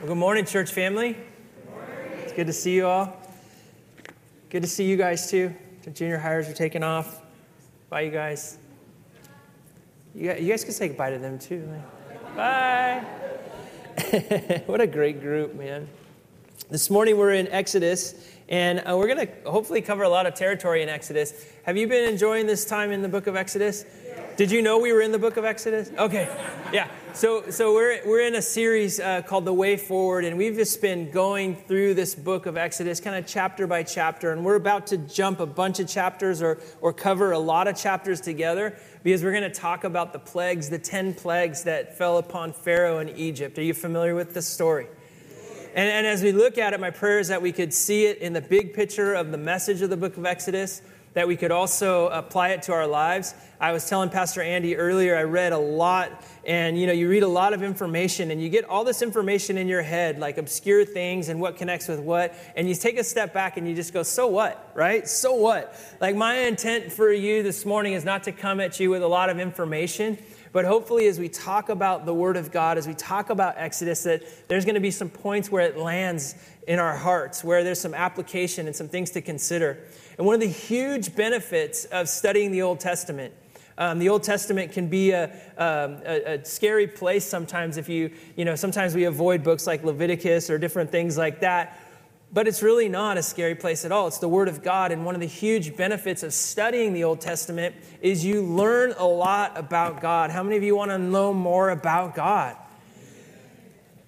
Well, good morning, church family. It's good to see you all. Good to see you guys too. The junior highers are taking off. Bye, you guys. You guys, can say goodbye to them too. Bye. what a great group, man. This morning we're in Exodus, and uh, we're going to hopefully cover a lot of territory in Exodus. Have you been enjoying this time in the book of Exodus? Did you know we were in the book of Exodus? Okay, yeah. So, so we're, we're in a series uh, called The Way Forward, and we've just been going through this book of Exodus kind of chapter by chapter, and we're about to jump a bunch of chapters or, or cover a lot of chapters together because we're going to talk about the plagues, the 10 plagues that fell upon Pharaoh in Egypt. Are you familiar with this story? And, and as we look at it, my prayer is that we could see it in the big picture of the message of the book of Exodus that we could also apply it to our lives. I was telling Pastor Andy earlier, I read a lot, and you know, you read a lot of information, and you get all this information in your head, like obscure things and what connects with what, and you take a step back and you just go, so what, right? So what? Like, my intent for you this morning is not to come at you with a lot of information. But hopefully, as we talk about the Word of God, as we talk about Exodus, that there's going to be some points where it lands in our hearts, where there's some application and some things to consider. And one of the huge benefits of studying the Old Testament um, the Old Testament can be a, um, a, a, scary place sometimes if you, you know, sometimes we avoid books like Leviticus or different things like that. But it's really not a scary place at all. It's the Word of God. And one of the huge benefits of studying the Old Testament is you learn a lot about God. How many of you want to know more about God?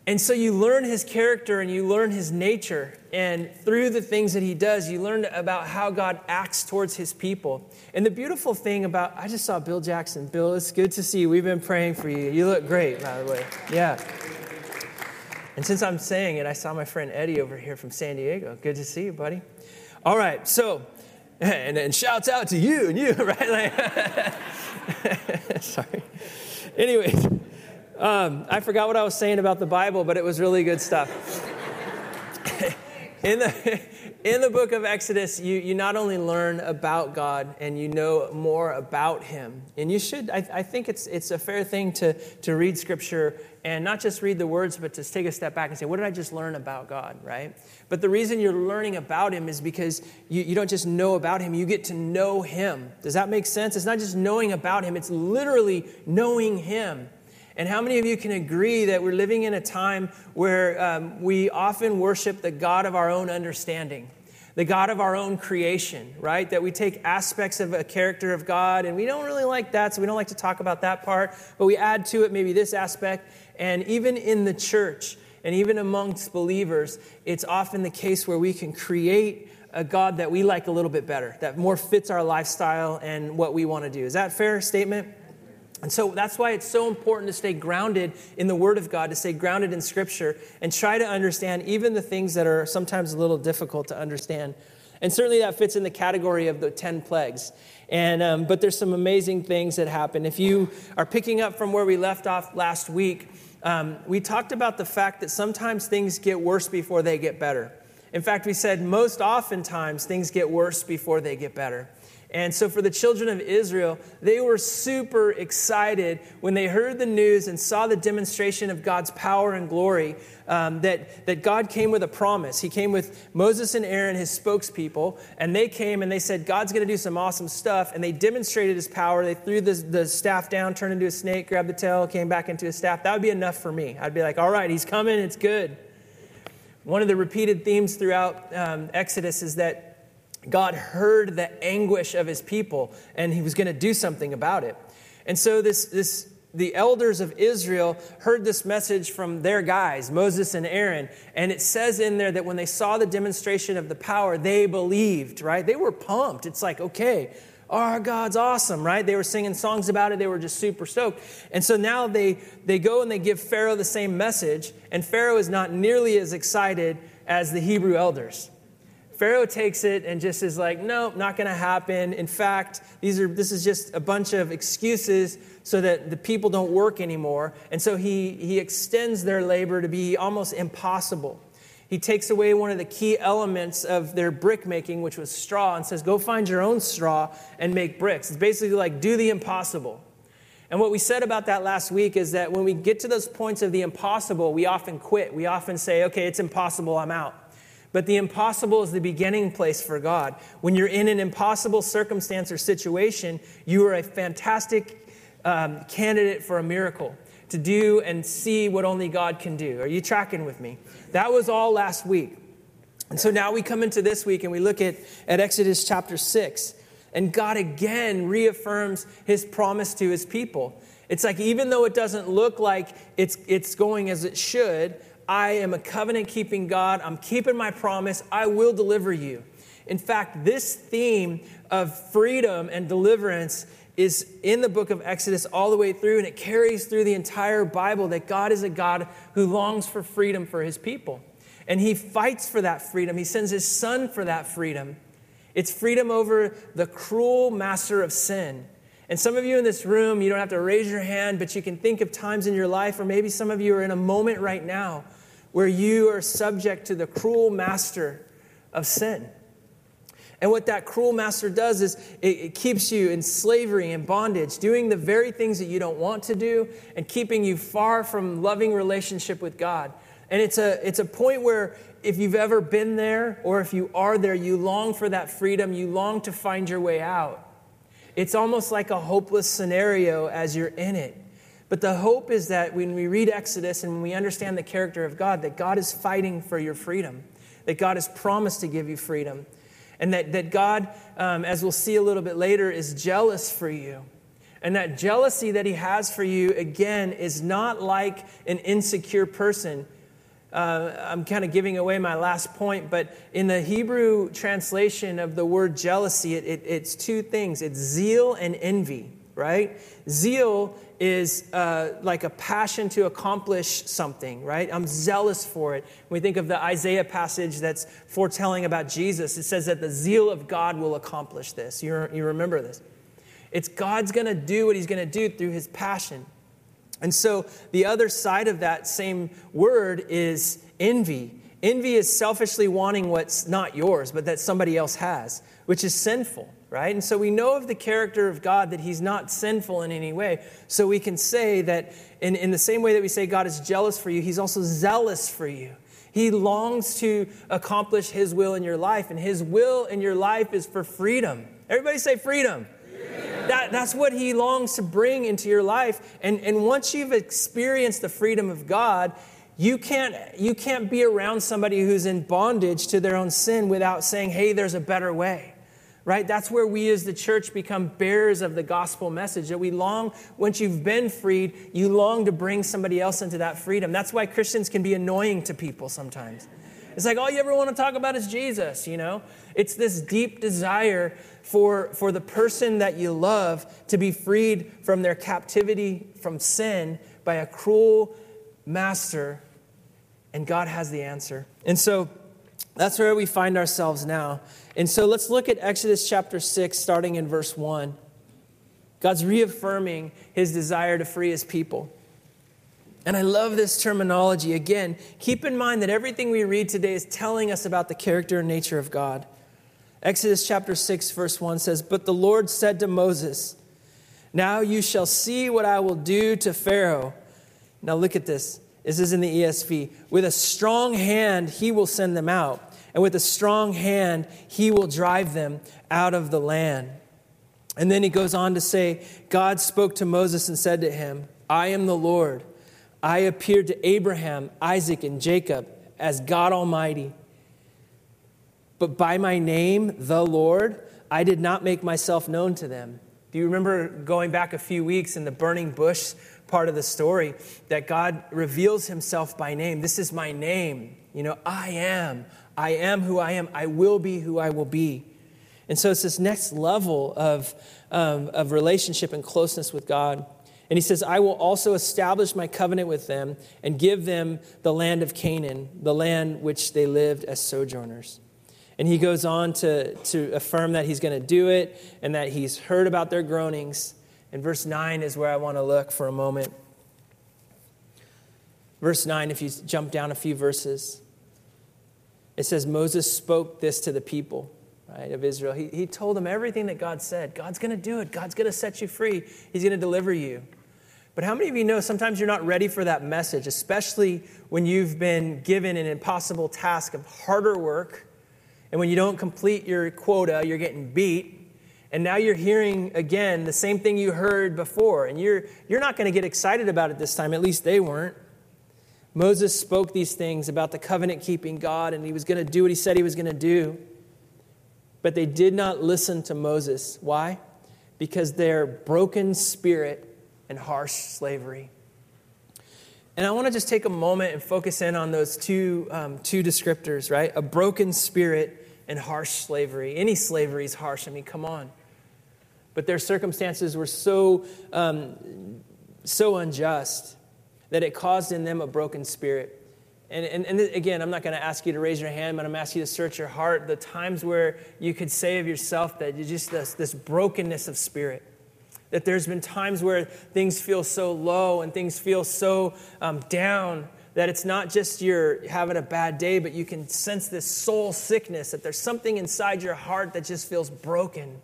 And so you learn his character and you learn his nature. And through the things that he does, you learn about how God acts towards his people. And the beautiful thing about, I just saw Bill Jackson. Bill, it's good to see you. We've been praying for you. You look great, by the way. Yeah. And since I'm saying it, I saw my friend Eddie over here from San Diego. Good to see you, buddy. All right, so, and then shouts out to you and you, right? Like, sorry. Anyways. Um, I forgot what I was saying about the Bible, but it was really good stuff. in the in the book of Exodus, you, you not only learn about God and you know more about Him, and you should, I, I think it's, it's a fair thing to, to read Scripture and not just read the words, but to take a step back and say, what did I just learn about God, right? But the reason you're learning about Him is because you, you don't just know about Him, you get to know Him. Does that make sense? It's not just knowing about Him, it's literally knowing Him. And how many of you can agree that we're living in a time where um, we often worship the God of our own understanding, the God of our own creation, right? That we take aspects of a character of God and we don't really like that, so we don't like to talk about that part, but we add to it maybe this aspect. And even in the church and even amongst believers, it's often the case where we can create a God that we like a little bit better, that more fits our lifestyle and what we want to do. Is that fair statement? And so that's why it's so important to stay grounded in the Word of God, to stay grounded in Scripture, and try to understand even the things that are sometimes a little difficult to understand. And certainly that fits in the category of the 10 plagues. And, um, but there's some amazing things that happen. If you are picking up from where we left off last week, um, we talked about the fact that sometimes things get worse before they get better. In fact, we said most oftentimes things get worse before they get better. And so, for the children of Israel, they were super excited when they heard the news and saw the demonstration of God's power and glory. Um, that, that God came with a promise. He came with Moses and Aaron, his spokespeople, and they came and they said, God's going to do some awesome stuff. And they demonstrated his power. They threw the, the staff down, turned into a snake, grabbed the tail, came back into a staff. That would be enough for me. I'd be like, all right, he's coming, it's good. One of the repeated themes throughout um, Exodus is that God heard the anguish of his people and he was going to do something about it. And so this, this the elders of Israel heard this message from their guys, Moses and Aaron, and it says in there that when they saw the demonstration of the power, they believed, right? They were pumped. It's like, okay, our God's awesome, right? They were singing songs about it. They were just super stoked. And so now they, they go and they give Pharaoh the same message, and Pharaoh is not nearly as excited as the Hebrew elders. Pharaoh takes it and just is like, no, not going to happen. In fact, these are, this is just a bunch of excuses so that the people don't work anymore. And so he, he extends their labor to be almost impossible. He takes away one of the key elements of their brick making, which was straw, and says, go find your own straw and make bricks. It's basically like, do the impossible. And what we said about that last week is that when we get to those points of the impossible, we often quit. We often say, okay, it's impossible, I'm out. But the impossible is the beginning place for God. When you're in an impossible circumstance or situation, you are a fantastic um, candidate for a miracle to do and see what only God can do. Are you tracking with me? That was all last week. And so now we come into this week and we look at, at Exodus chapter 6. And God again reaffirms his promise to his people. It's like, even though it doesn't look like it's, it's going as it should, I am a covenant keeping God. I'm keeping my promise. I will deliver you. In fact, this theme of freedom and deliverance is in the book of Exodus all the way through, and it carries through the entire Bible that God is a God who longs for freedom for his people. And he fights for that freedom. He sends his son for that freedom. It's freedom over the cruel master of sin. And some of you in this room, you don't have to raise your hand, but you can think of times in your life, or maybe some of you are in a moment right now where you are subject to the cruel master of sin. And what that cruel master does is it, it, keeps you in slavery and bondage, doing the very things that you don't want to do and keeping you far from loving relationship with God. And it's a, it's a point where if you've ever been there or if you are there, you long for that freedom, you long to find your way out. It's almost like a hopeless scenario as you're in it. But the hope is that when we read Exodus and when we understand the character of God, that God is fighting for your freedom, that God has promised to give you freedom and that, that God, um, as we'll see a little bit later, is jealous for you. And that jealousy that he has for you, again, is not like an insecure person. Uh, I'm kind of giving away my last point, but in the Hebrew translation of the word jealousy, it, it, it's two things it's zeal and envy, right? Zeal is uh, like a passion to accomplish something, right? I'm zealous for it. We think of the Isaiah passage that's foretelling about Jesus, it says that the zeal of God will accomplish this. You, you remember this. It's God's going to do what he's going to do through his passion. And so the other side of that same word is envy. Envy is selfishly wanting what's not yours, but that somebody else has, which is sinful right? And so we know of the character of God that he's not sinful in any way. So we can say that in, in the same way that we say God is jealous for you, he's also zealous for you. He longs to accomplish his will in your life, and his will in your life is for freedom. Everybody say freedom. That, that's what he longs to bring into your life. And, and once you've experienced the freedom of God, you can't, you can't be around somebody who's in bondage to their own sin without saying, hey, there's a better way right? That's where we as the church become bearers of the gospel message that we long, once you've been freed, you long to bring somebody else into that freedom. That's why Christians can be annoying to people sometimes. It's like all you ever want to talk about is Jesus, you know? It's this deep desire for, for the person that you love to be freed from their captivity from sin by a cruel master, and God has the answer. And so that's where we find ourselves now. And so let's look at Exodus chapter 6, starting in verse 1. God's reaffirming his desire to free his people. And I love this terminology. Again, keep in mind that everything we read today is telling us about the character and nature of God. Exodus chapter 6, verse 1 says, But the Lord said to Moses, Now you shall see what I will do to Pharaoh. Now look at this. This is in the ESV. With a strong hand, he will send them out and with a strong hand, he will drive them out of the land. And then he goes on to say, God spoke to Moses and said to him, I am the Lord. I appeared to Abraham, Isaac, and Jacob as God Almighty. But by my name, the Lord, I did not make myself known to them. Do you remember going back a few weeks in the burning bush part of the story that God reveals himself by name? This is my name. You know, I am. I am who I am. I will be who I will be. And so it's this next level of, um, of relationship and closeness with God. And he says, I will also establish my covenant with them and give them the land of Canaan, the land which they lived as sojourners. And he goes on to, to affirm that he's going to do it and that he's heard about their groanings. And verse 9 is where I want to look for a moment. Verse 9, if you jump down a few verses. It says Moses spoke this to the people right, of Israel. He, he told them everything that God said. God's going to do it. God's going to set you free. He's going to deliver you. But how many of you know sometimes you're not ready for that message, especially when you've been given an impossible task of harder work, and when you don't complete your quota, you're getting beat, and now you're hearing again the same thing you heard before, and you're, you're not going to get excited about it this time, at least they weren't. Moses spoke these things about the covenant keeping God, and he was going to do what he said he was going to do. But they did not listen to Moses. Why? Because their broken spirit and harsh slavery. And I want to just take a moment and focus in on those two, um, two descriptors, right? A broken spirit and harsh slavery. Any slavery is harsh. I mean, come on. But their circumstances were so, um, so unjust that it caused in them a broken spirit. And, and, and again, I'm not going to ask you to raise your hand, but I'm asking you to search your heart. The times where you could say of yourself that you just this, this brokenness of spirit that there's been times where things feel so low and things feel so um, down that it's not just you're having a bad day, but you can sense this soul sickness, that there's something inside your heart that just feels broken.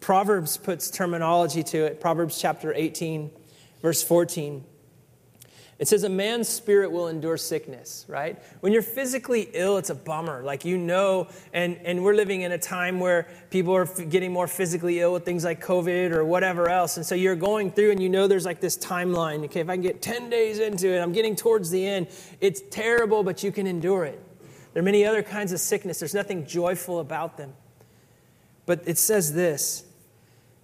Proverbs puts terminology to it. Proverbs chapter 18, verse 14. It says, A man's spirit will endure sickness, right? When you're physically ill, it's a bummer. Like, you know, and, and we're living in a time where people are getting more physically ill with things like COVID or whatever else. And so you're going through and you know there's like this timeline. Okay, if I can get 10 days into it, I'm getting towards the end. It's terrible, but you can endure it. There are many other kinds of sickness, there's nothing joyful about them. But it says this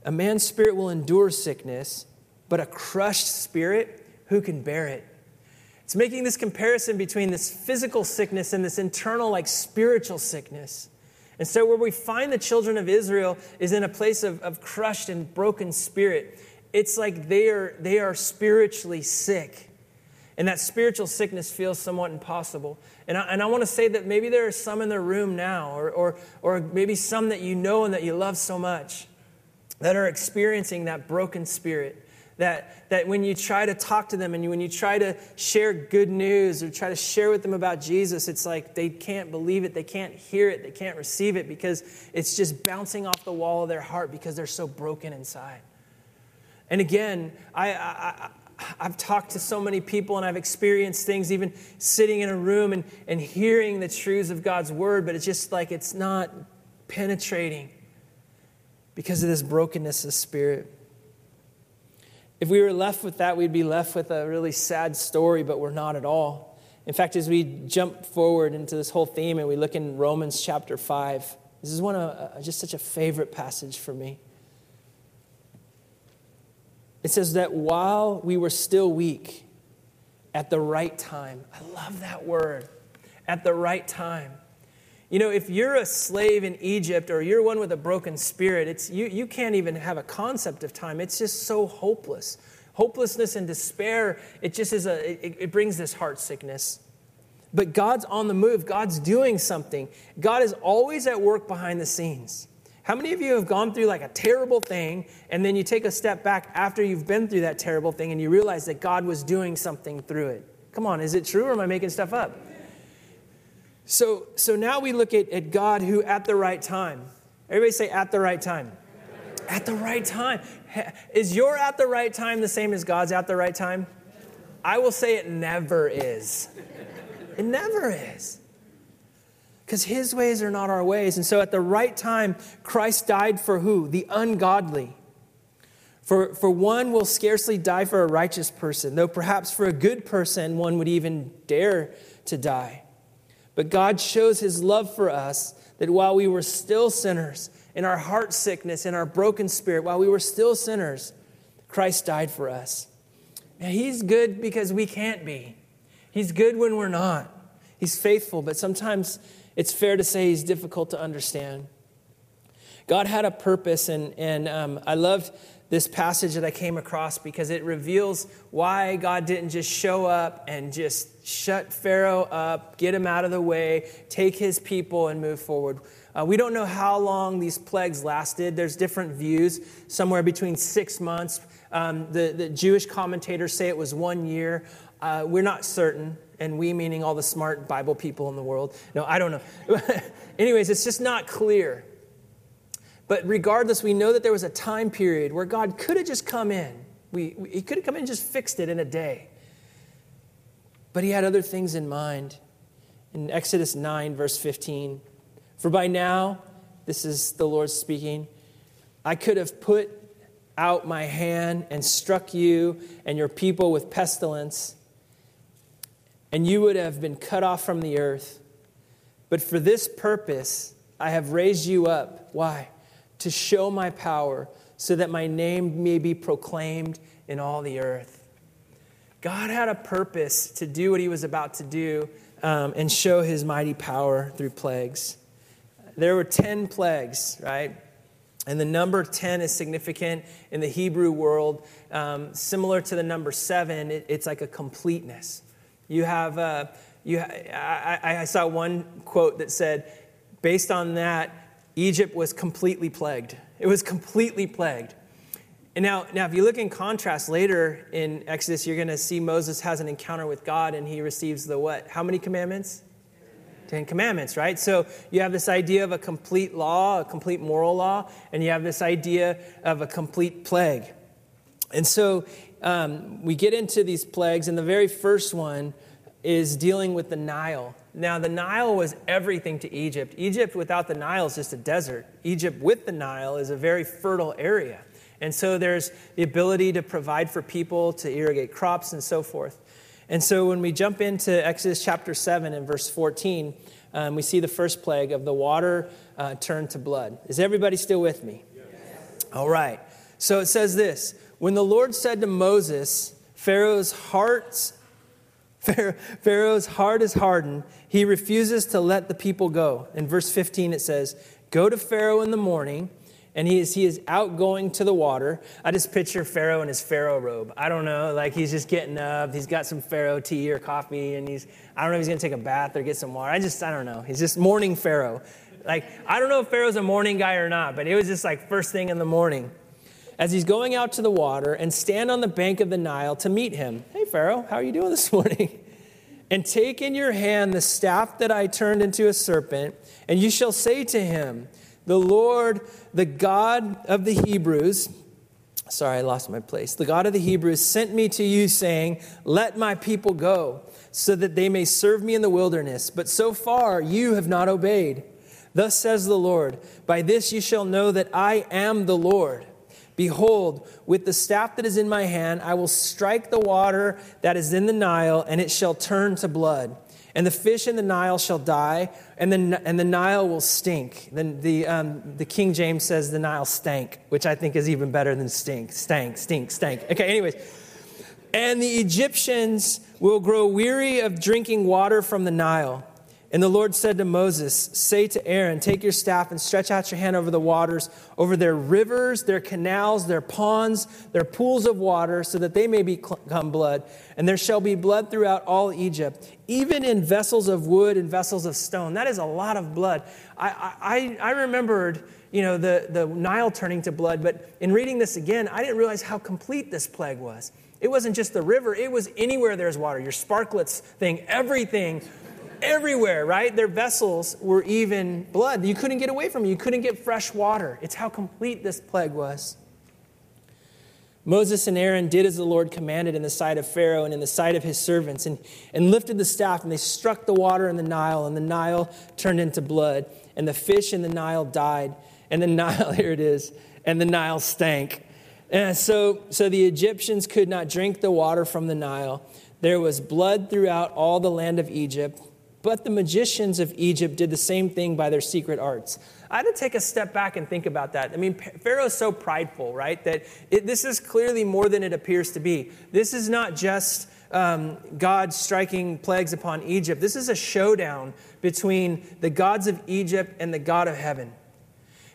A man's spirit will endure sickness, but a crushed spirit, who can bear it? It's making this comparison between this physical sickness and this internal, like spiritual sickness. And so, where we find the children of Israel is in a place of, of crushed and broken spirit. It's like they are, they are spiritually sick. And that spiritual sickness feels somewhat impossible. And I, and I want to say that maybe there are some in the room now, or, or, or maybe some that you know and that you love so much, that are experiencing that broken spirit that, that when you try to talk to them and when you try to share good news or try to share with them about Jesus, it's like they can't believe it, they can't hear it, they can't receive it because it's just bouncing off the wall of their heart because they're so broken inside. And again, I, I, I've talked to so many people and I've experienced things, even sitting in a room and, and hearing the truths of God's word, but it's just like it's not penetrating because of this brokenness of spirit. If we were left with that, we'd be left with a really sad story, but we're not at all. In fact, as we jump forward into this whole theme and we look in Romans chapter 5, this is one of uh, just such a favorite passage for me. It says that while we were still weak, at the right time, I love that word, at the right time, you know, if you're a slave in Egypt or you're one with a broken spirit, it's, you, you can't even have a concept of time. It's just so hopeless. Hopelessness and despair, it just is a, it, it brings this heart sickness. But God's on the move, God's doing something. God is always at work behind the scenes. How many of you have gone through like a terrible thing and then you take a step back after you've been through that terrible thing and you realize that God was doing something through it? Come on, is it true or am I making stuff up? So, so now we look at, at God who at the right time. Everybody say at the right time. At the right time. Is your at the right time the same as God's at the right time? I will say it never is. It never is. Because his ways are not our ways. And so at the right time, Christ died for who? The ungodly. For, for one will scarcely die for a righteous person, though perhaps for a good person one would even dare to die. But God shows his love for us that while we were still sinners, in our heart sickness, in our broken spirit, while we were still sinners, Christ died for us. He's good because we can't be. He's good when we're not. He's faithful, but sometimes it's fair to say he's difficult to understand. God had a purpose, and, and um, I loved this passage that I came across because it reveals why God didn't just show up and just shut Pharaoh up, get him out of the way, take his people, and move forward. Uh, we don't know how long these plagues lasted. There's different views, somewhere between six months. Um, the, the Jewish commentators say it was one year. Uh, we're not certain, and we meaning all the smart Bible people in the world. No, I don't know. Anyways, it's just not clear. But regardless, we know that there was a time period where God could have just come in We, we, he could have come in and just fixed it in a day. But he had other things in mind. In Exodus 9, verse 15, for by now, this is the Lord speaking, I could have put out my hand and struck you and your people with pestilence, and you would have been cut off from the earth. But for this purpose, I have raised you up. Why? To show my power, so that my name may be proclaimed in all the earth. God had a purpose to do what he was about to do um, and show his mighty power through plagues. There were 10 plagues, right? And the number 10 is significant in the Hebrew world. Um, similar to the number seven, it, it's like a completeness. You have, uh, you ha- I, I saw one quote that said, based on that, Egypt was completely plagued. It was completely plagued. And now, now, if you look in contrast later in Exodus, you're going to see Moses has an encounter with God and he receives the what? How many commandments? Ten Commandments, right? So you have this idea of a complete law, a complete moral law, and you have this idea of a complete plague. And so um, we get into these plagues, and the very first one is dealing with the Nile. Now, the Nile was everything to Egypt. Egypt without the Nile is just a desert. Egypt with the Nile is a very fertile area. And so there's the ability to provide for people, to irrigate crops, and so forth. And so when we jump into Exodus chapter 7 and verse 14, um, we see the first plague of the water uh, turned to blood. Is everybody still with me? Yes. All right. So it says this When the Lord said to Moses, Pharaoh's heart, Pharaoh's heart is hardened. He refuses to let the people go. In verse 15, it says, Go to Pharaoh in the morning and he is, he is out going to the water. I just picture Pharaoh in his Pharaoh robe. I don't know, like he's just getting up. He's got some Pharaoh tea or coffee, and he's, I don't know if he's gonna take a bath or get some water. I just, I don't know. He's just morning Pharaoh. Like, I don't know if Pharaoh's a morning guy or not, but it was just like first thing in the morning. As he's going out to the water and stand on the bank of the Nile to meet him. Hey, Pharaoh, how are you doing this morning? and take in your hand the staff that I turned into a serpent, and you shall say to him, the Lord, the God of the Hebrews, sorry, I lost my place. The God of the Hebrews sent me to you, saying, Let my people go, so that they may serve me in the wilderness. But so far you have not obeyed. Thus says the Lord By this you shall know that I am the Lord. Behold, with the staff that is in my hand, I will strike the water that is in the Nile, and it shall turn to blood and the fish in the Nile shall die, and the, and the Nile will stink. Then the, um, the King James says the Nile stank, which I think is even better than stink. Stank, stink, stank. Okay, anyways. And the Egyptians will grow weary of drinking water from the Nile. And the Lord said to Moses, Say to Aaron, Take your staff and stretch out your hand over the waters, over their rivers, their canals, their ponds, their pools of water, so that they may become blood. And there shall be blood throughout all Egypt, even in vessels of wood and vessels of stone. That is a lot of blood. I, I, I remembered you know, the, the Nile turning to blood, but in reading this again, I didn't realize how complete this plague was. It wasn't just the river, it was anywhere there's water. Your Sparkletts thing, everything everywhere, right? Their vessels were even blood. You couldn't get away from it. You couldn't get fresh water. It's how complete this plague was. Moses and Aaron did as the Lord commanded in the sight of Pharaoh and in the sight of his servants, and, and lifted the staff, and they struck the water in the Nile, and the Nile turned into blood, and the fish in the Nile died, and the Nile, here it is, and the Nile stank. And so, so the Egyptians could not drink the water from the Nile. There was blood throughout all the land of Egypt, but the magicians of Egypt did the same thing by their secret arts. I had to take a step back and think about that. I mean, Pharaoh is so prideful, right? That it, this is clearly more than it appears to be. This is not just um, God striking plagues upon Egypt. This is a showdown between the gods of Egypt and the God of heaven.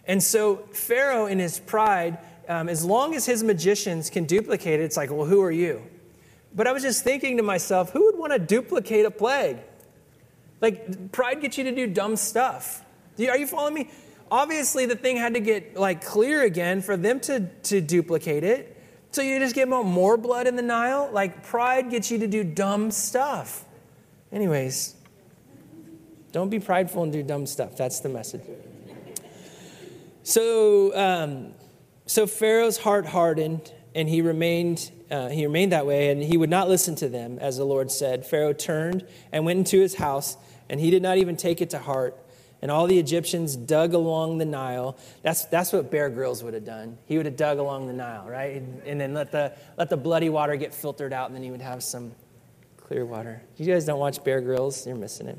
And so, Pharaoh, in his pride, um, as long as his magicians can duplicate it, it's like, well, who are you? But I was just thinking to myself, who would want to duplicate a plague? Like, pride gets you to do dumb stuff. Are you following me? Obviously, the thing had to get like clear again for them to, to duplicate it. So you just get more blood in the Nile? Like, pride gets you to do dumb stuff. Anyways, don't be prideful and do dumb stuff. That's the message. So, um, so Pharaoh's heart hardened, and he remained, uh, he remained that way, and he would not listen to them, as the Lord said. Pharaoh turned and went into his house, and he did not even take it to heart. And all the Egyptians dug along the Nile. That's, that's what Bear Grylls would have done. He would have dug along the Nile, right? And then let the, let the bloody water get filtered out, and then he would have some clear water. You guys don't watch Bear Grylls? You're missing it.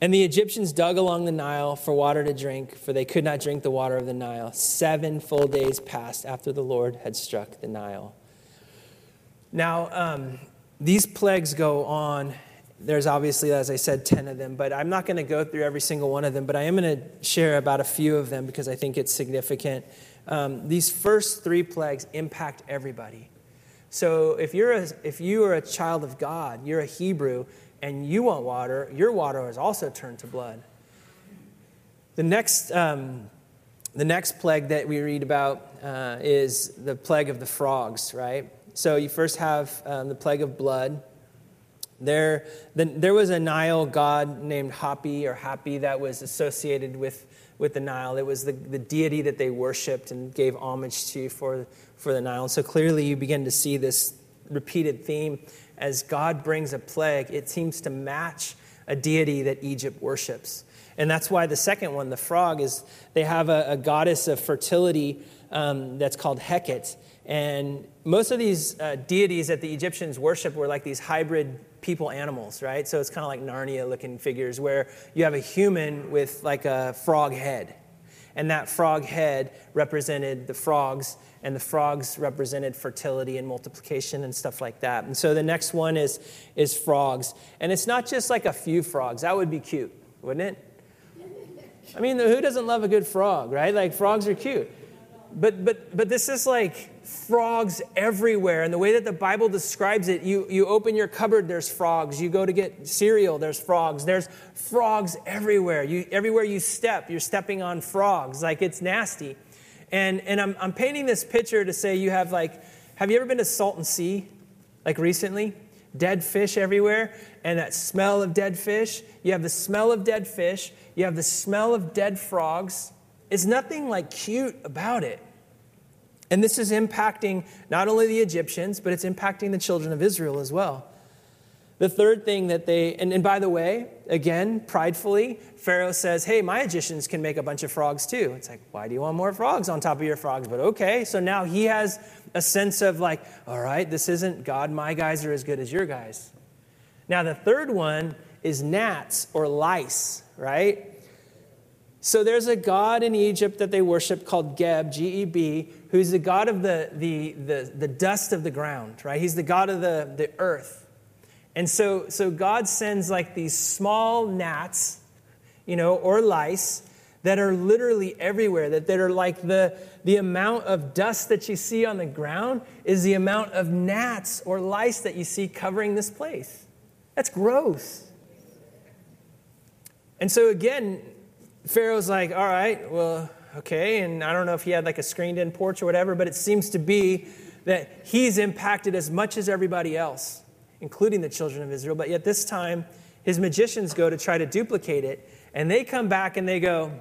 And the Egyptians dug along the Nile for water to drink, for they could not drink the water of the Nile. Seven full days passed after the Lord had struck the Nile. Now, um, these plagues go on. There's obviously, as I said, 10 of them, but I'm not going to go through every single one of them, but I am going to share about a few of them because I think it's significant. Um, these first three plagues impact everybody. So if you're a, if you are a child of God, you're a Hebrew, and you want water, your water is also turned to blood. The next, um, the next plague that we read about uh, is the plague of the frogs, right? So you first have um, the plague of blood. There, the, there was a Nile god named Hapi or Happy that was associated with, with the Nile. It was the, the deity that they worshiped and gave homage to for, for the Nile. And so clearly you begin to see this repeated theme as God brings a plague, it seems to match a deity that Egypt worships. And that's why the second one, the frog, is they have a, a goddess of fertility um, that's called Heket. And most of these uh, deities that the Egyptians worship were like these hybrid people animals, right? So it's kind of like Narnia looking figures where you have a human with like a frog head. And that frog head represented the frogs and the frogs represented fertility and multiplication and stuff like that. And so the next one is, is frogs. And it's not just like a few frogs. That would be cute, wouldn't it? I mean, who doesn't love a good frog, right? Like, frogs are cute. But, but, but this is like frogs everywhere. And the way that the Bible describes it, you, you open your cupboard, there's frogs. You go to get cereal, there's frogs. There's frogs everywhere. You, everywhere you step, you're stepping on frogs. Like, it's nasty. And, and I'm, I'm painting this picture to say you have like, have you ever been to Salton Sea, like recently? Dead fish everywhere, and that smell of dead fish. You have the smell of dead fish, you have the smell of dead frogs. It's nothing like cute about it. And this is impacting not only the Egyptians, but it's impacting the children of Israel as well. The third thing that they, and, and by the way, again, pridefully, Pharaoh says, Hey, my Egyptians can make a bunch of frogs too. It's like, why do you want more frogs on top of your frogs? But okay, so now he has a sense of like, all right, this isn't God, my guys are as good as your guys. Now, the third one is gnats or lice, right? So there's a god in Egypt that they worship called Geb, G E B, who's the god of the, the, the, the dust of the ground, right? He's the god of the, the earth. And so, so God sends like these small gnats, you know, or lice that are literally everywhere, that, that are like the, the amount of dust that you see on the ground is the amount of gnats or lice that you see covering this place. That's gross. And so again, Pharaoh's like, all right, well, okay. And I don't know if he had like a screened in porch or whatever, but it seems to be that he's impacted as much as everybody else including the children of Israel. But yet this time, his magicians go to try to duplicate it, and they come back and they go,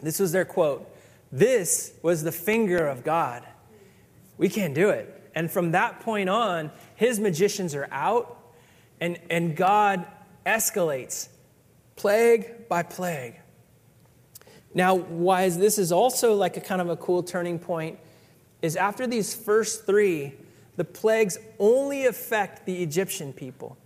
This was their quote, This was the finger of God. We can't do it. And from that point on, his magicians are out, and, and God escalates plague by plague. Now, why is this is also like a kind of a cool turning point is after these first three, the plagues only affect the Egyptian people.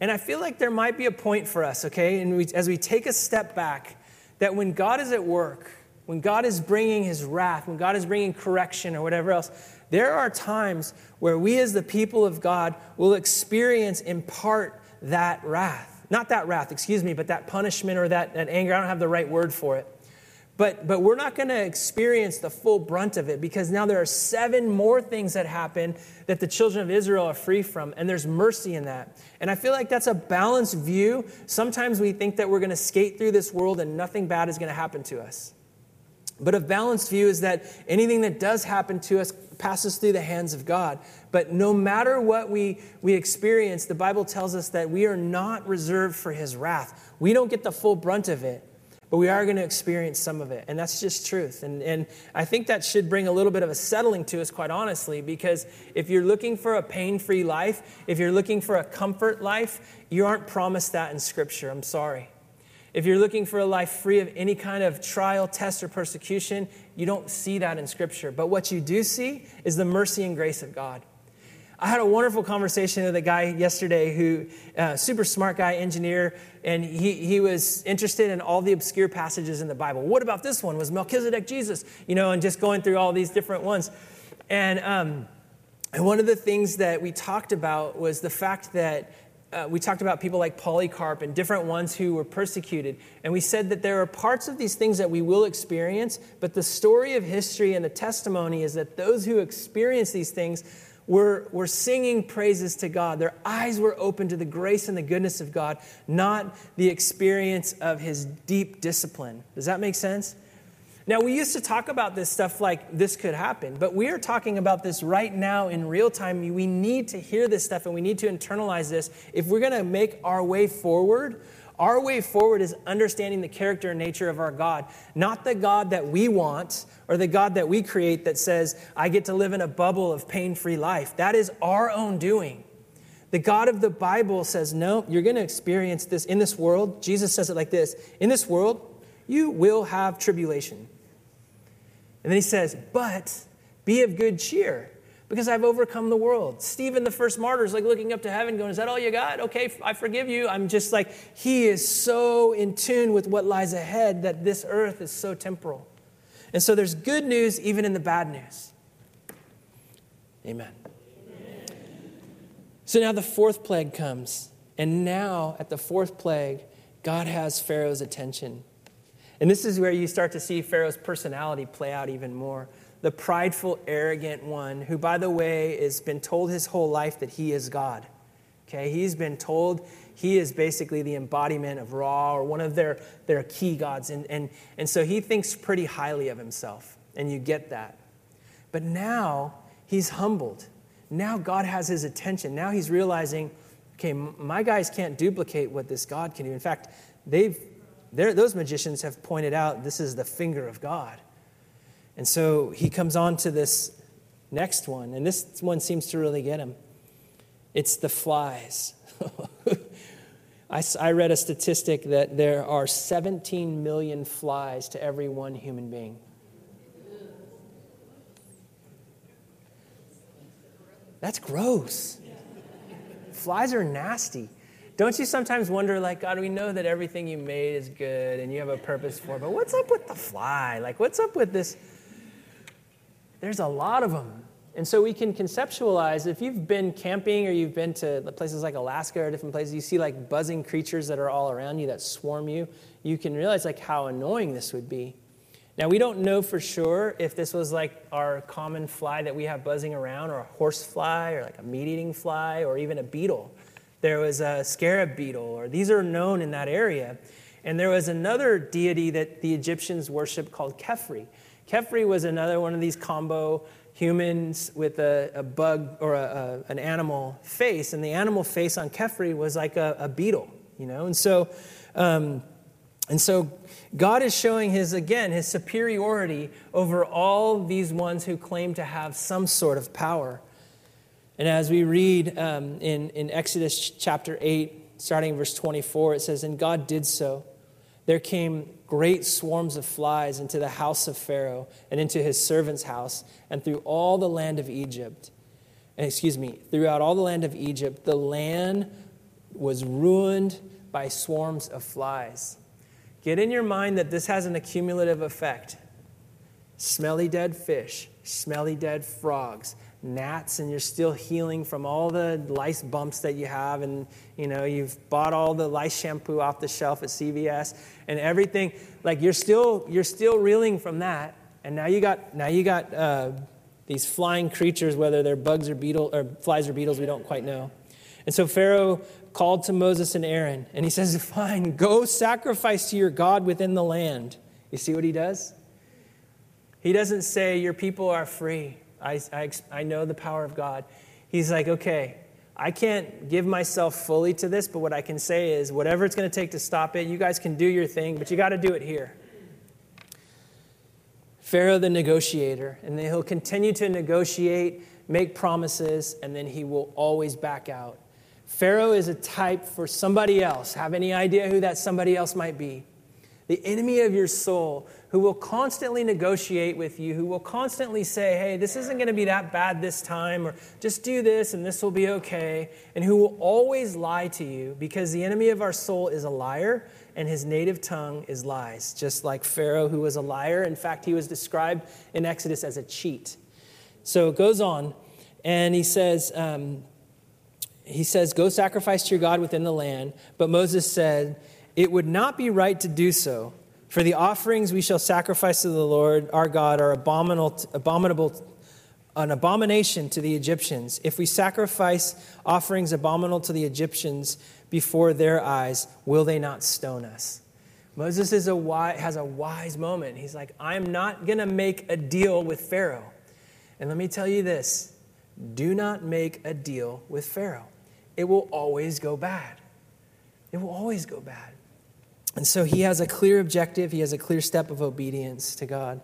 And I feel like there might be a point for us, okay, and we, as we take a step back, that when God is at work, when God is bringing his wrath, when God is bringing correction or whatever else, there are times where we as the people of God will experience in part that wrath. Not that wrath, excuse me, but that punishment or that, that anger. I don't have the right word for it. But, but we're not going to experience the full brunt of it because now there are seven more things that happen that the children of Israel are free from, and there's mercy in that. And I feel like that's a balanced view. Sometimes we think that we're going to skate through this world and nothing bad is going to happen to us. But a balanced view is that anything that does happen to us passes through the hands of God. But no matter what we, we experience, the Bible tells us that we are not reserved for his wrath. We don't get the full brunt of it. But we are going to experience some of it. And that's just truth. And, and I think that should bring a little bit of a settling to us, quite honestly, because if you're looking for a pain free life, if you're looking for a comfort life, you aren't promised that in Scripture. I'm sorry. If you're looking for a life free of any kind of trial, test, or persecution, you don't see that in Scripture. But what you do see is the mercy and grace of God. I had a wonderful conversation with a guy yesterday who, uh, super smart guy, engineer, and he, he was interested in all the obscure passages in the Bible. What about this one? Was Melchizedek Jesus? You know, and just going through all these different ones. And, um, and one of the things that we talked about was the fact that uh, we talked about people like Polycarp and different ones who were persecuted. And we said that there are parts of these things that we will experience, but the story of history and the testimony is that those who experience these things were, were singing praises to God. Their eyes were open to the grace and the goodness of God, not the experience of his deep discipline. Does that make sense? Now, we used to talk about this stuff like this could happen, but we are talking about this right now in real time. We need to hear this stuff and we need to internalize this if we're going to make our way forward our way forward is understanding the character and nature of our God, not the God that we want or the God that we create that says, I get to live in a bubble of pain free life. That is our own doing. The God of the Bible says, No, you're going to experience this in this world. Jesus says it like this In this world, you will have tribulation. And then he says, But be of good cheer because I've overcome the world. Stephen, the first martyr, is like looking up to heaven, going, Is that all you got? Okay, I forgive you. I'm just like, he is so in tune with what lies ahead that this earth is so temporal. And so there's good news even in the bad news. Amen. Amen. So now the fourth plague comes. And now, at the fourth plague, God has Pharaoh's attention. And this is where you start to see Pharaoh's personality play out even more the prideful, arrogant one, who, by the way, has been told his whole life that he is God. Okay, he's been told he is basically the embodiment of Ra or one of their, their key gods. And, and, and so he thinks pretty highly of himself, and you get that. But now he's humbled. Now God has his attention. Now he's realizing, okay, my guys can't duplicate what this God can do. In fact, they've, those magicians have pointed out this is the finger of God. And so he comes on to this next one, and this one seems to really get him. It's the flies. I, I read a statistic that there are 17 million flies to every one human being. That's gross. Flies are nasty. Don't you sometimes wonder, like, God, we know that everything you made is good and you have a purpose for but what's up with the fly? Like, what's up with this? There's a lot of them. And so we can conceptualize if you've been camping or you've been to places like Alaska or different places, you see like buzzing creatures that are all around you that swarm you, you can realize like how annoying this would be. Now, we don't know for sure if this was like our common fly that we have buzzing around, or a horse fly, or like a meat eating fly, or even a beetle. There was a scarab beetle, or these are known in that area. And there was another deity that the Egyptians worshiped called Khepri. Khepri was another one of these combo humans with a, a bug or a, a, an animal face, and the animal face on Khepri was like a, a beetle, you know. And so, um, and so, God is showing his again his superiority over all these ones who claim to have some sort of power. And as we read um, in, in Exodus chapter 8, starting verse 24, it says, And God did so. There came great swarms of flies into the house of Pharaoh and into his servant's house and through all the land of Egypt. And excuse me, throughout all the land of Egypt, the land was ruined by swarms of flies. Get in your mind that this has an accumulative effect. Smelly dead fish, smelly dead frogs, gnats and you're still healing from all the lice bumps that you have. And you know you've bought all the lice shampoo off the shelf at CVS and everything. Like you're still you're still reeling from that. And now you got now you got uh, these flying creatures whether they're bugs or beetle or flies or beetles we don't quite know. And so Pharaoh called to Moses and Aaron and he says fine go sacrifice to your God within the land. You see what he does? He doesn't say your people are free I, I, I know the power of God. He's like, okay, I can't give myself fully to this, but what I can say is whatever it's going to take to stop it, you guys can do your thing, but you got to do it here. Pharaoh the negotiator, and then he'll continue to negotiate, make promises, and then he will always back out. Pharaoh is a type for somebody else. Have any idea who that somebody else might be? The enemy of your soul who will constantly negotiate with you, who will constantly say, hey, this isn't going to be that bad this time, or just do this and this will be okay, and who will always lie to you because the enemy of our soul is a liar and his native tongue is lies, just like Pharaoh, who was a liar. In fact, he was described in Exodus as a cheat. So it goes on, and he says, um, he says, Go sacrifice to your God within the land. But Moses said, It would not be right to do so. For the offerings we shall sacrifice to the Lord our God are abominable, abominable, an abomination to the Egyptians. If we sacrifice offerings abominable to the Egyptians before their eyes, will they not stone us? Moses is a wise, has a wise moment. He's like, I'm not going to make a deal with Pharaoh. And let me tell you this do not make a deal with Pharaoh. It will always go bad. It will always go bad. And so he has a clear objective, he has a clear step of obedience to God.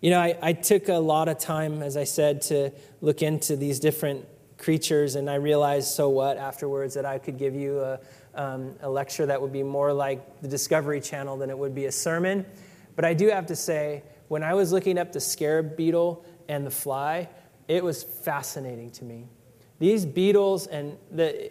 You know, I, I took a lot of time, as I said, to look into these different creatures, and I realized, so what, afterwards, that I could give you a, um, a lecture that would be more like the Discovery Channel than it would be a sermon. But I do have to say, when I was looking up the scarab beetle and the fly, it was fascinating to me. These beetles and the,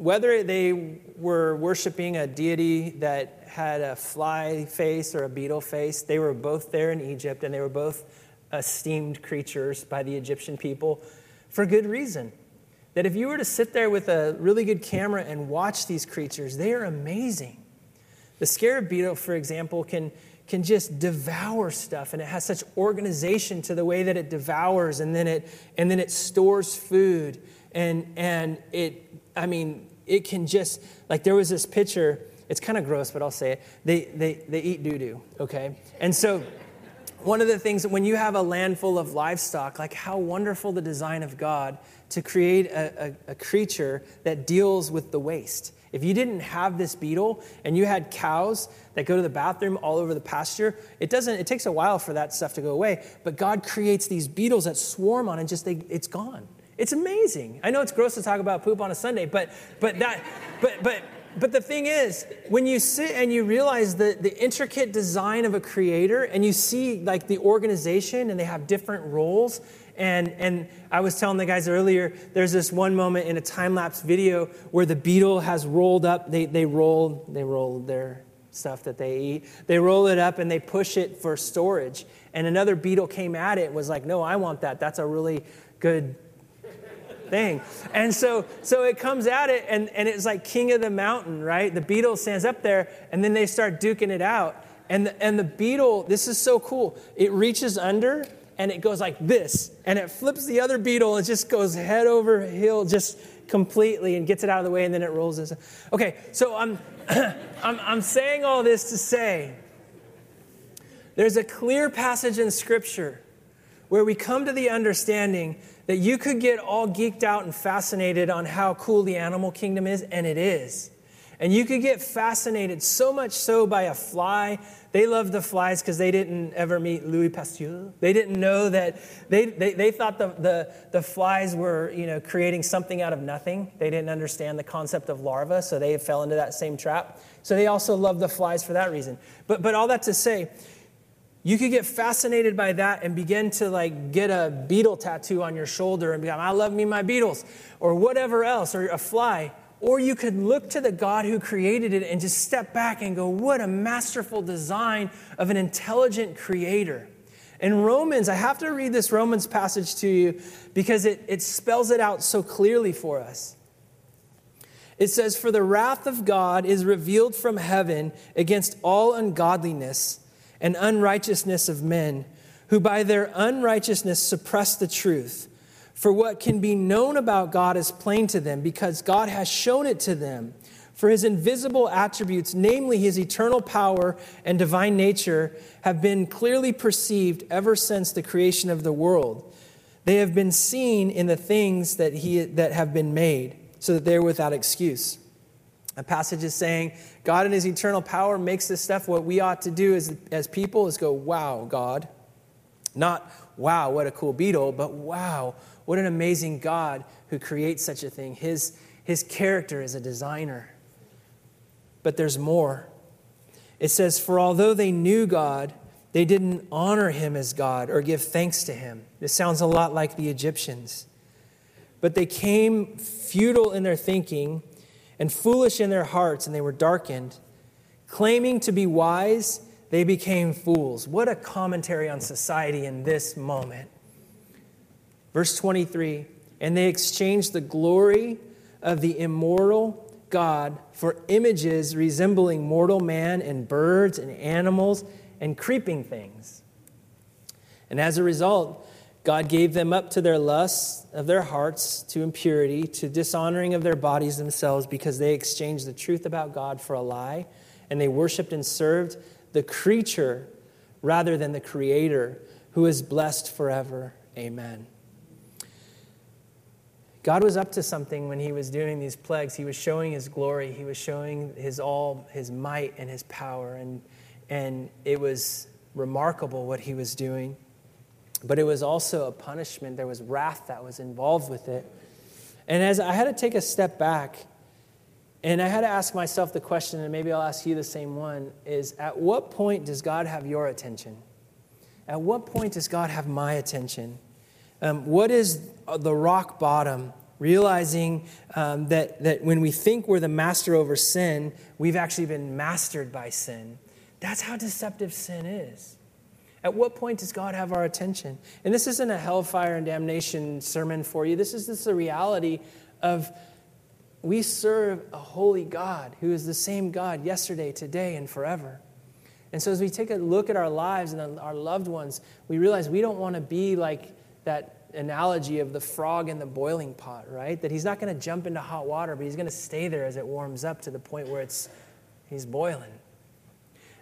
whether they were worshiping a deity that had a fly face or a beetle face. They were both there in Egypt, and they were both esteemed creatures by the Egyptian people for good reason. That if you were to sit there with a really good camera and watch these creatures, they are amazing. The scarab beetle, for example, can, can just devour stuff, and it has such organization to the way that it devours, and then it, and then it stores food. And, and it, I mean, it can just, like, there was this picture it's kind of gross, but I'll say it. They, they, they eat doo doo, okay? And so, one of the things when you have a land full of livestock, like how wonderful the design of God to create a, a, a creature that deals with the waste. If you didn't have this beetle and you had cows that go to the bathroom all over the pasture, it doesn't. It takes a while for that stuff to go away. But God creates these beetles that swarm on and just they, it's gone. It's amazing. I know it's gross to talk about poop on a Sunday, but but that but but but the thing is, when you sit and you realize the, the intricate design of a creator and you see like the organization and they have different roles, and, and I was telling the guys earlier, there's this one moment in a time lapse video where the beetle has rolled up, they, they roll, they roll their stuff that they eat. They roll it up and they push it for storage. And another beetle came at it and was like, no, I want that. That's a really good thing. And so, so it comes at it, and, and it's like king of the mountain, right? The beetle stands up there, and then they start duking it out. And the, and the beetle, this is so cool. It reaches under, and it goes like this, and it flips the other beetle, and just goes head over heel, just completely, and gets it out of the way, and then it rolls this. Okay, so I'm, I'm, I'm saying all this to say there's a clear passage in Scripture where we come to the understanding that you could get all geeked out and fascinated on how cool the animal kingdom is, and it is. And you could get fascinated so much so by a fly. They loved the flies because they didn't ever meet Louis Pasteur. They didn't know that, they, they, they thought the, the, the flies were you know, creating something out of nothing. They didn't understand the concept of larva, so they fell into that same trap. So they also loved the flies for that reason. But, but all that to say, you could get fascinated by that and begin to like get a beetle tattoo on your shoulder and be like, I love me my beetles, or whatever else, or a fly. Or you could look to the God who created it and just step back and go, What a masterful design of an intelligent creator. In Romans, I have to read this Romans passage to you because it, it spells it out so clearly for us. It says, For the wrath of God is revealed from heaven against all ungodliness and unrighteousness of men, who by their unrighteousness suppress the truth. For what can be known about God is plain to them, because God has shown it to them. For his invisible attributes, namely his eternal power and divine nature, have been clearly perceived ever since the creation of the world. They have been seen in the things that, he, that have been made so that they're without excuse. A passage is saying God in his eternal power makes this stuff. What we ought to do as, as people is go, wow, God. Not, wow, what a cool beetle, but wow, what an amazing God who creates such a thing. His, his character is a designer. But there's more. It says, For although they knew God, they didn't honor him as God or give thanks to him. This sounds a lot like the Egyptians. But they came futile in their thinking and foolish in their hearts, and they were darkened. Claiming to be wise, they became fools. What a commentary on society in this moment. Verse 23 And they exchanged the glory of the immortal God for images resembling mortal man and birds and animals and creeping things. And as a result, God gave them up to their lusts of their hearts, to impurity, to dishonoring of their bodies themselves, because they exchanged the truth about God for a lie, and they worshiped and served the creature rather than the Creator, who is blessed forever. Amen. God was up to something when he was doing these plagues. He was showing his glory, he was showing his all, his might and his power. And, and it was remarkable what he was doing. But it was also a punishment. There was wrath that was involved with it. And as I had to take a step back, and I had to ask myself the question, and maybe I'll ask you the same one is at what point does God have your attention? At what point does God have my attention? Um, what is the rock bottom? Realizing um, that, that when we think we're the master over sin, we've actually been mastered by sin. That's how deceptive sin is. At what point does God have our attention? And this isn't a hellfire and damnation sermon for you. This is just the reality of we serve a holy God who is the same God yesterday, today, and forever. And so as we take a look at our lives and our loved ones, we realize we don't want to be like that analogy of the frog in the boiling pot, right? That he's not going to jump into hot water, but he's going to stay there as it warms up to the point where it's he's boiling.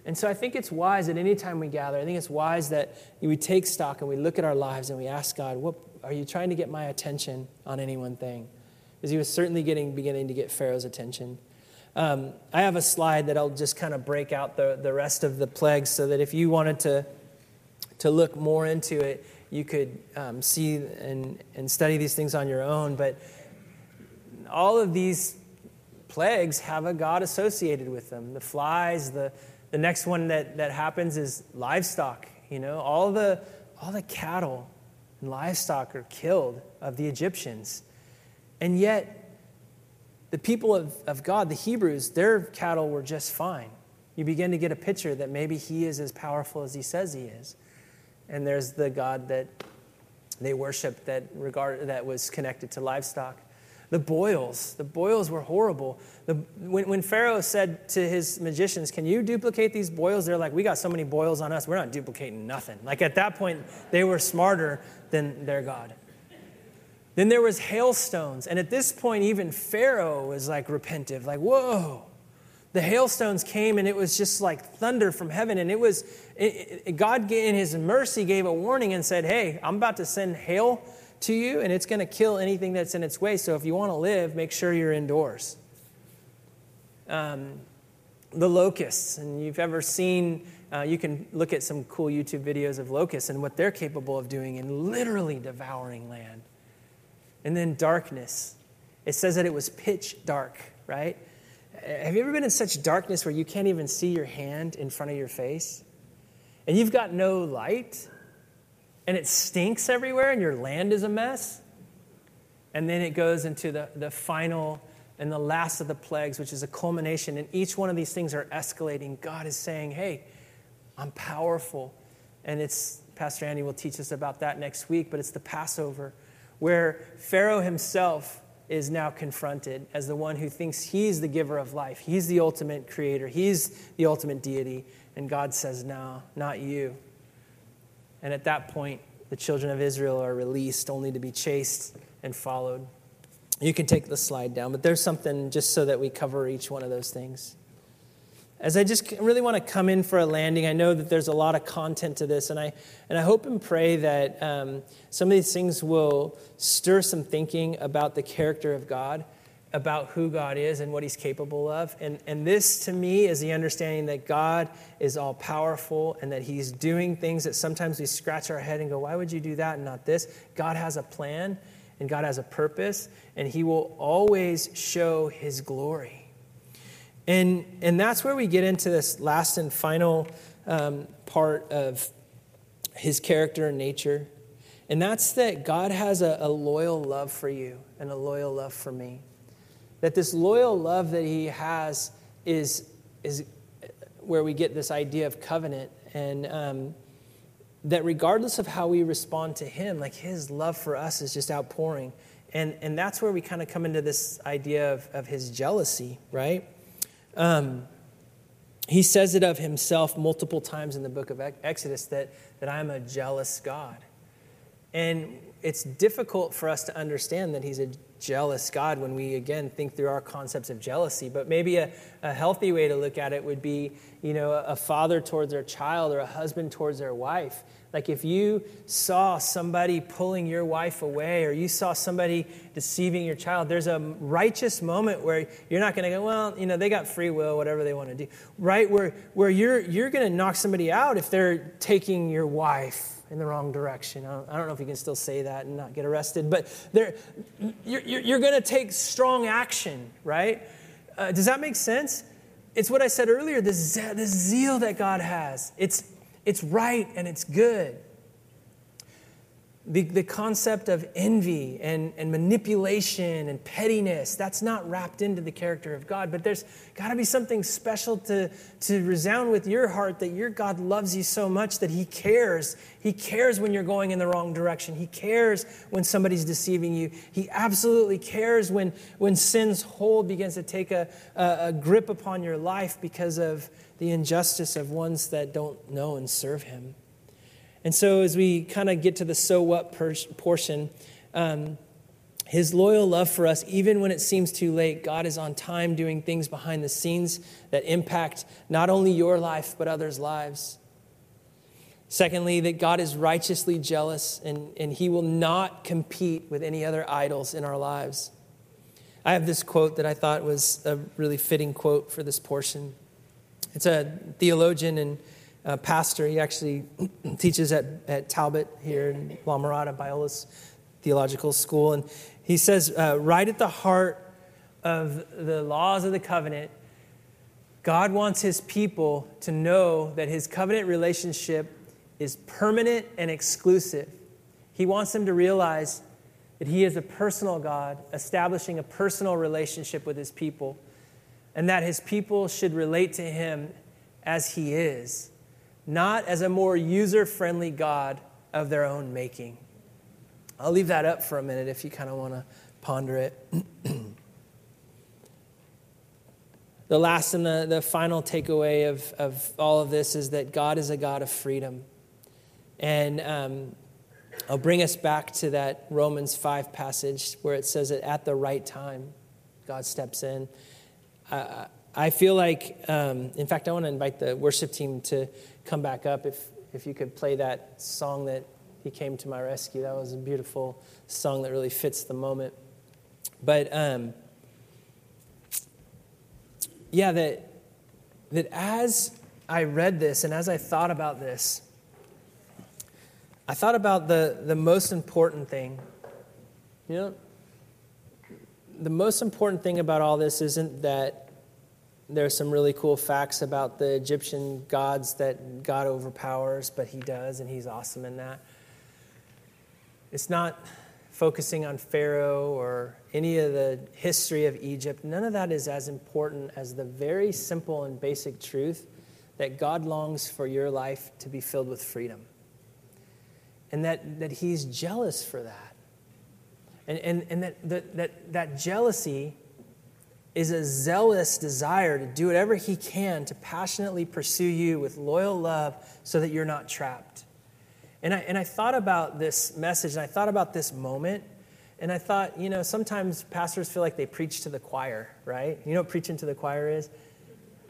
And so I think it's wise that anytime we gather, I think it's wise that we take stock and we look at our lives and we ask God, what are you trying to get my attention on any one thing? Because he was certainly getting beginning to get Pharaoh's attention. Um, I have a slide that I'll just kind of break out the, the rest of the plagues so that if you wanted to, to look more into it, you could um, see and, and study these things on your own. But all of these plagues have a God associated with them the flies, the the next one that, that happens is livestock. You know, all the, all the cattle and livestock are killed of the Egyptians. And yet, the people of, of God, the Hebrews, their cattle were just fine. You begin to get a picture that maybe he is as powerful as he says he is. And there's the God that they worship that regard that was connected to livestock. The boils, the boils were horrible. The, when, when Pharaoh said to his magicians, Can you duplicate these boils? They're like, We got so many boils on us, we're not duplicating nothing. Like at that point, they were smarter than their God. Then there was hailstones. And at this point, even Pharaoh was like repentive, like, Whoa. The hailstones came and it was just like thunder from heaven. And it was, it, it, God in his mercy gave a warning and said, Hey, I'm about to send hail to you and it's going to kill anything that's in its way. So if you want to live, make sure you're indoors. Um, the locusts, and you've ever seen, uh, you can look at some cool YouTube videos of locusts and what they're capable of doing in literally devouring land. And then darkness. It says that it was pitch dark, right? Have you ever been in such darkness where you can't even see your hand in front of your face? And you've got no light? And it stinks everywhere and your land is a mess. And then it goes into the, the final and the last of the plagues, which is a culmination. And each one of these things are escalating. God is saying, hey, I'm powerful. And it's, Pastor Andy will teach us about that next week, but it's the Passover, where Pharaoh himself is now confronted as the one who thinks he's the giver of life. He's the ultimate creator, he's the ultimate deity. And God says, no, not you. And at that point, the children of Israel are released only to be chased and followed. You can take the slide down, but there's something just so that we cover each one of those things. As I just really want to come in for a landing, I know that there's a lot of content to this, and I, and I hope and pray that um, some of these things will stir some thinking about the character of God about who God is and what he's capable of. And, and this, to me, is the understanding that God is all powerful and that he's doing things that sometimes we scratch our head and go, why would you do that and not this? God has a plan and God has a purpose, and he will always show his glory. And, and that's where we get into this last and final um, part of his character and nature. And that's that God has a, a loyal love for you and a loyal love for me. That this loyal love that he has is, is where we get this idea of covenant. And um, that regardless of how we respond to him, like his love for us is just outpouring. And, and that's where we kind of come into this idea of, of his jealousy, right? Um, he says it of himself multiple times in the book of Exodus that, that I'm a jealous God. And it's difficult for us to understand that he's a jealous God when we, again, think through our concepts of jealousy. But maybe a, a healthy way to look at it would be, you know, a father towards their child or a husband towards their wife. Like if you saw somebody pulling your wife away or you saw somebody deceiving your child, there's a righteous moment where you're not going to go, well, you know, they got free will, whatever they want to do. Right? Where, where you're, you're going to knock somebody out if they're taking your wife in the wrong direction. I don't, know if you can still say that and not get arrested, but you're, you're, you're going to take strong action, right? Uh, does that make sense? It's what I said earlier the zeal that God has. It's, it's right and it's good the, the concept of envy and, and manipulation and pettiness, that's not wrapped into the character of God. But there's got to be something special to, to resound with your heart that your God loves you so much that He cares. He cares when you're going in the wrong direction. He cares when somebody's deceiving you. He absolutely cares when, when sin's hold begins to take a, a, a grip upon your life because of the injustice of ones that don't know and serve Him. And so, as we kind of get to the so what portion, um, his loyal love for us, even when it seems too late, God is on time doing things behind the scenes that impact not only your life, but others' lives. Secondly, that God is righteously jealous and, and he will not compete with any other idols in our lives. I have this quote that I thought was a really fitting quote for this portion. It's a theologian and uh, pastor. He actually teaches at, at Talbot here in La Mirada, Biola's Theological School. And he says, uh, right at the heart of the laws of the covenant, God wants his people to know that his covenant relationship is permanent and exclusive. He wants them to realize that he is a personal God, establishing a personal relationship with his people, and that his people should relate to him as he is not as a more user friendly God of their own making. I'll leave that up for a minute if you kind of want to ponder it. the last and the, the final takeaway of, of all of this is that God is a God of freedom. And um, I'll bring us back to that Romans 5 passage where it says that at the right time, God steps in. Uh, I feel like, um, in fact, I want to invite the worship team to come back up if, if you could play that song that He Came to My Rescue. That was a beautiful song that really fits the moment. But um, yeah, that, that as I read this and as I thought about this, I thought about the, the most important thing. You know, the most important thing about all this isn't that there's some really cool facts about the Egyptian gods that God overpowers, but he does, and he's awesome in that. It's not focusing on Pharaoh or any of the history of Egypt. None of that is as important as the very simple and basic truth that God longs for your life to be filled with freedom. And that, that he's jealous for that. And, and, and that, that, that, that jealousy is a zealous desire to do whatever he can to passionately pursue you with loyal love so that you're not trapped. And I, and I thought about this message and I thought about this moment. And I thought, you know, sometimes pastors feel like they preach to the choir, right? You know what preaching to the choir is?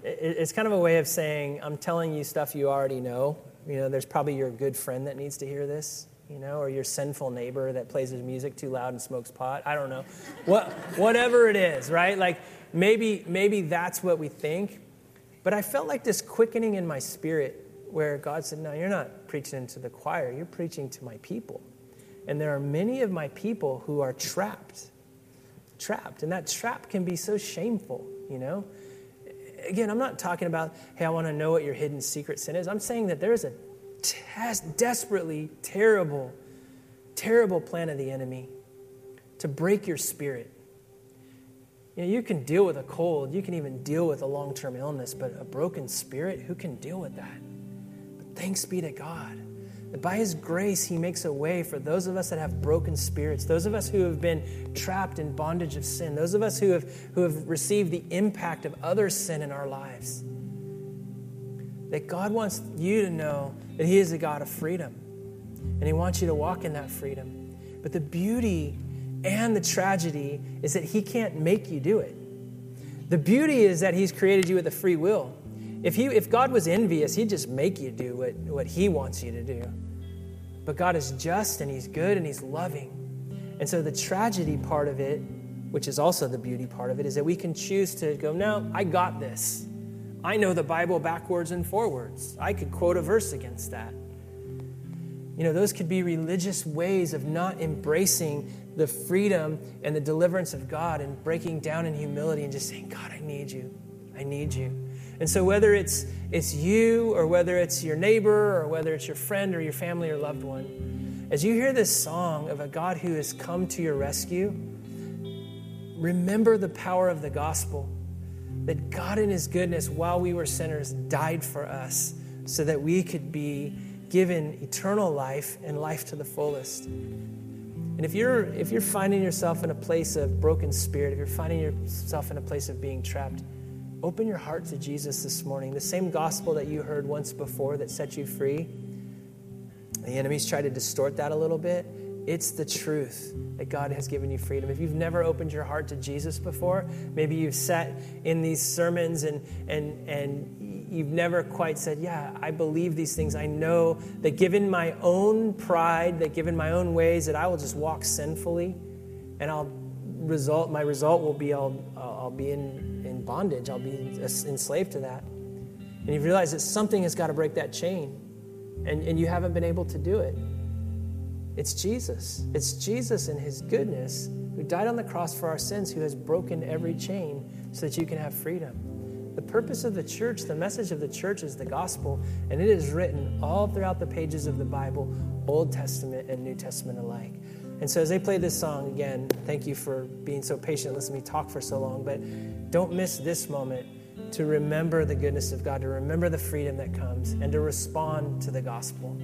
It's kind of a way of saying, I'm telling you stuff you already know. You know, there's probably your good friend that needs to hear this. You know, or your sinful neighbor that plays his music too loud and smokes pot. I don't know. What, whatever it is, right? Like maybe, maybe that's what we think. But I felt like this quickening in my spirit where God said, No, you're not preaching to the choir, you're preaching to my people. And there are many of my people who are trapped. Trapped. And that trap can be so shameful, you know? Again, I'm not talking about, hey, I want to know what your hidden secret sin is. I'm saying that there is a desperately terrible, terrible plan of the enemy to break your spirit. You know, you can deal with a cold, you can even deal with a long term illness, but a broken spirit, who can deal with that? But thanks be to God that by His grace, He makes a way for those of us that have broken spirits, those of us who have been trapped in bondage of sin, those of us who have, who have received the impact of other sin in our lives. That God wants you to know that He is a God of freedom, and He wants you to walk in that freedom. But the beauty and the tragedy is that He can't make you do it. The beauty is that He's created you with a free will. If, he, if God was envious, He'd just make you do what, what He wants you to do. But God is just and He's good and He's loving. And so the tragedy part of it, which is also the beauty part of it, is that we can choose to go, no, I got this. I know the Bible backwards and forwards. I could quote a verse against that. You know, those could be religious ways of not embracing the freedom and the deliverance of God and breaking down in humility and just saying, God, I need you. I need you. And so, whether it's, it's you or whether it's your neighbor or whether it's your friend or your family or loved one, as you hear this song of a God who has come to your rescue, remember the power of the gospel that God, in His goodness, while we were sinners, died for us so that we could be given eternal life and life to the fullest. And if you're, if you're finding yourself in a place of broken spirit, if you're finding yourself in a place of being trapped, Open your heart to Jesus this morning. The same gospel that you heard once before that set you free. The enemies try to distort that a little bit. It's the truth that God has given you freedom. If you've never opened your heart to Jesus before, maybe you've sat in these sermons and, and, and you've never quite said, Yeah, I believe these things. I know that given my own pride, that given my own ways, that I will just walk sinfully and I'll result, my result will be I'll, I'll be in in bondage. I'll be enslaved to that. And you realize that something has got to break that chain, and, and you haven't been able to do it. It's Jesus. It's Jesus and His goodness who died on the cross for our sins, who has broken every chain so that you can have freedom. The purpose of the church, the message of the church is the gospel, and it is written all throughout the pages of the Bible, Old Testament and New Testament alike. And so as they play this song again, thank you for being so patient, listening to me talk for so long. But don't miss this moment to remember the goodness of God, to remember the freedom that comes, and to respond to the gospel.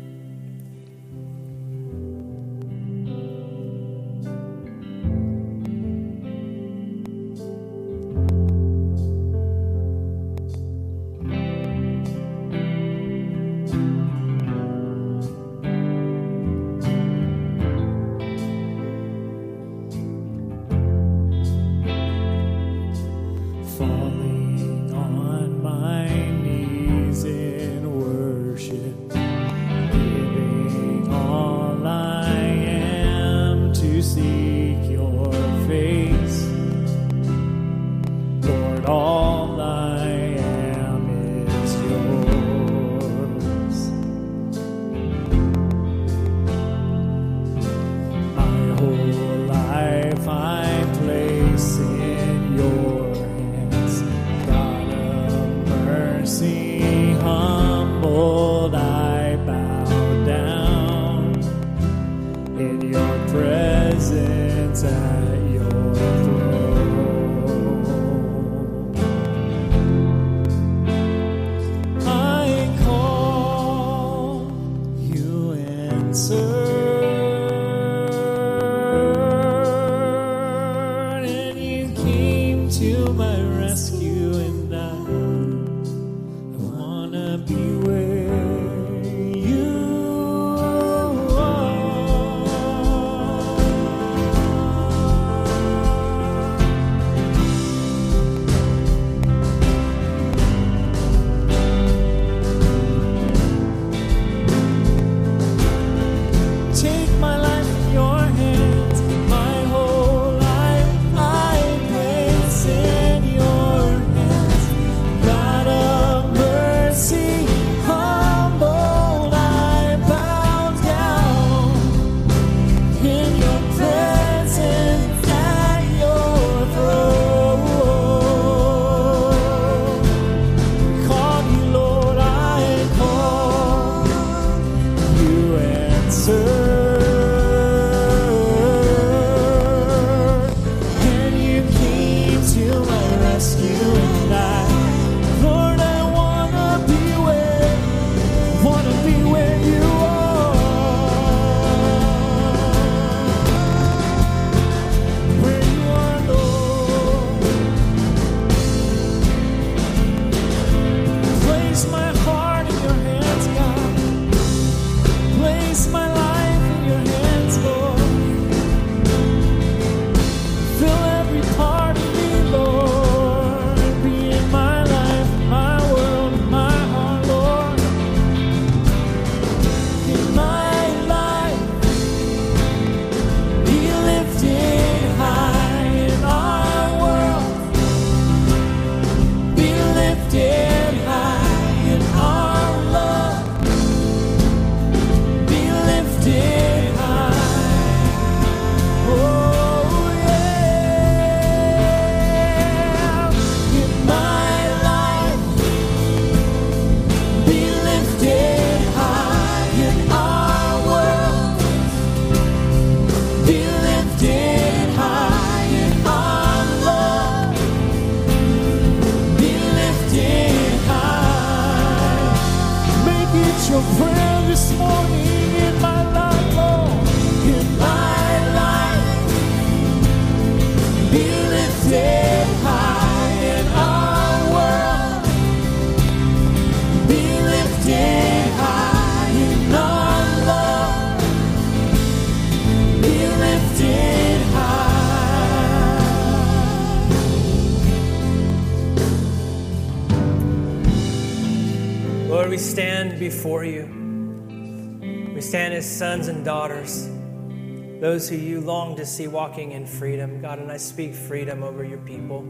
Those who you long to see walking in freedom. God, and I speak freedom over your people.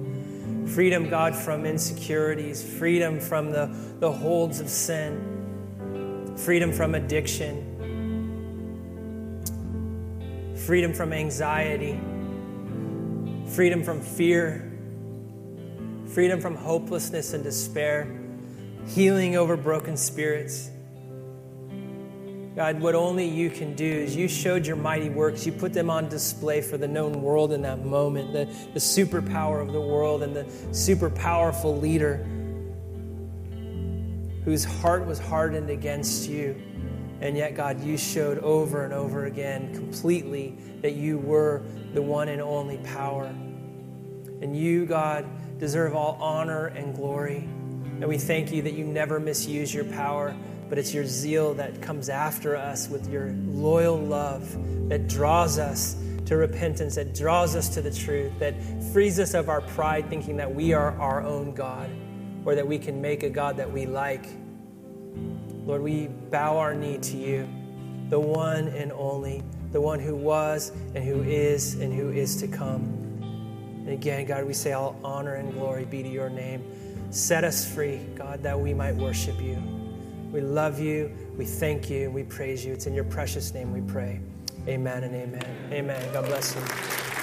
Freedom, God, from insecurities, freedom from the, the holds of sin, freedom from addiction, freedom from anxiety, freedom from fear, freedom from hopelessness and despair, healing over broken spirits. God, what only you can do is you showed your mighty works. You put them on display for the known world in that moment, the, the superpower of the world and the super powerful leader whose heart was hardened against you. And yet, God, you showed over and over again completely that you were the one and only power. And you, God, deserve all honor and glory. And we thank you that you never misuse your power, but it's your zeal that comes after us with your loyal love that draws us to repentance, that draws us to the truth, that frees us of our pride thinking that we are our own God or that we can make a God that we like. Lord, we bow our knee to you, the one and only, the one who was and who is and who is to come. And again, God, we say all honor and glory be to your name. Set us free, God, that we might worship you. We love you, we thank you, we praise you. It's in your precious name we pray. Amen and amen. Amen. God bless you.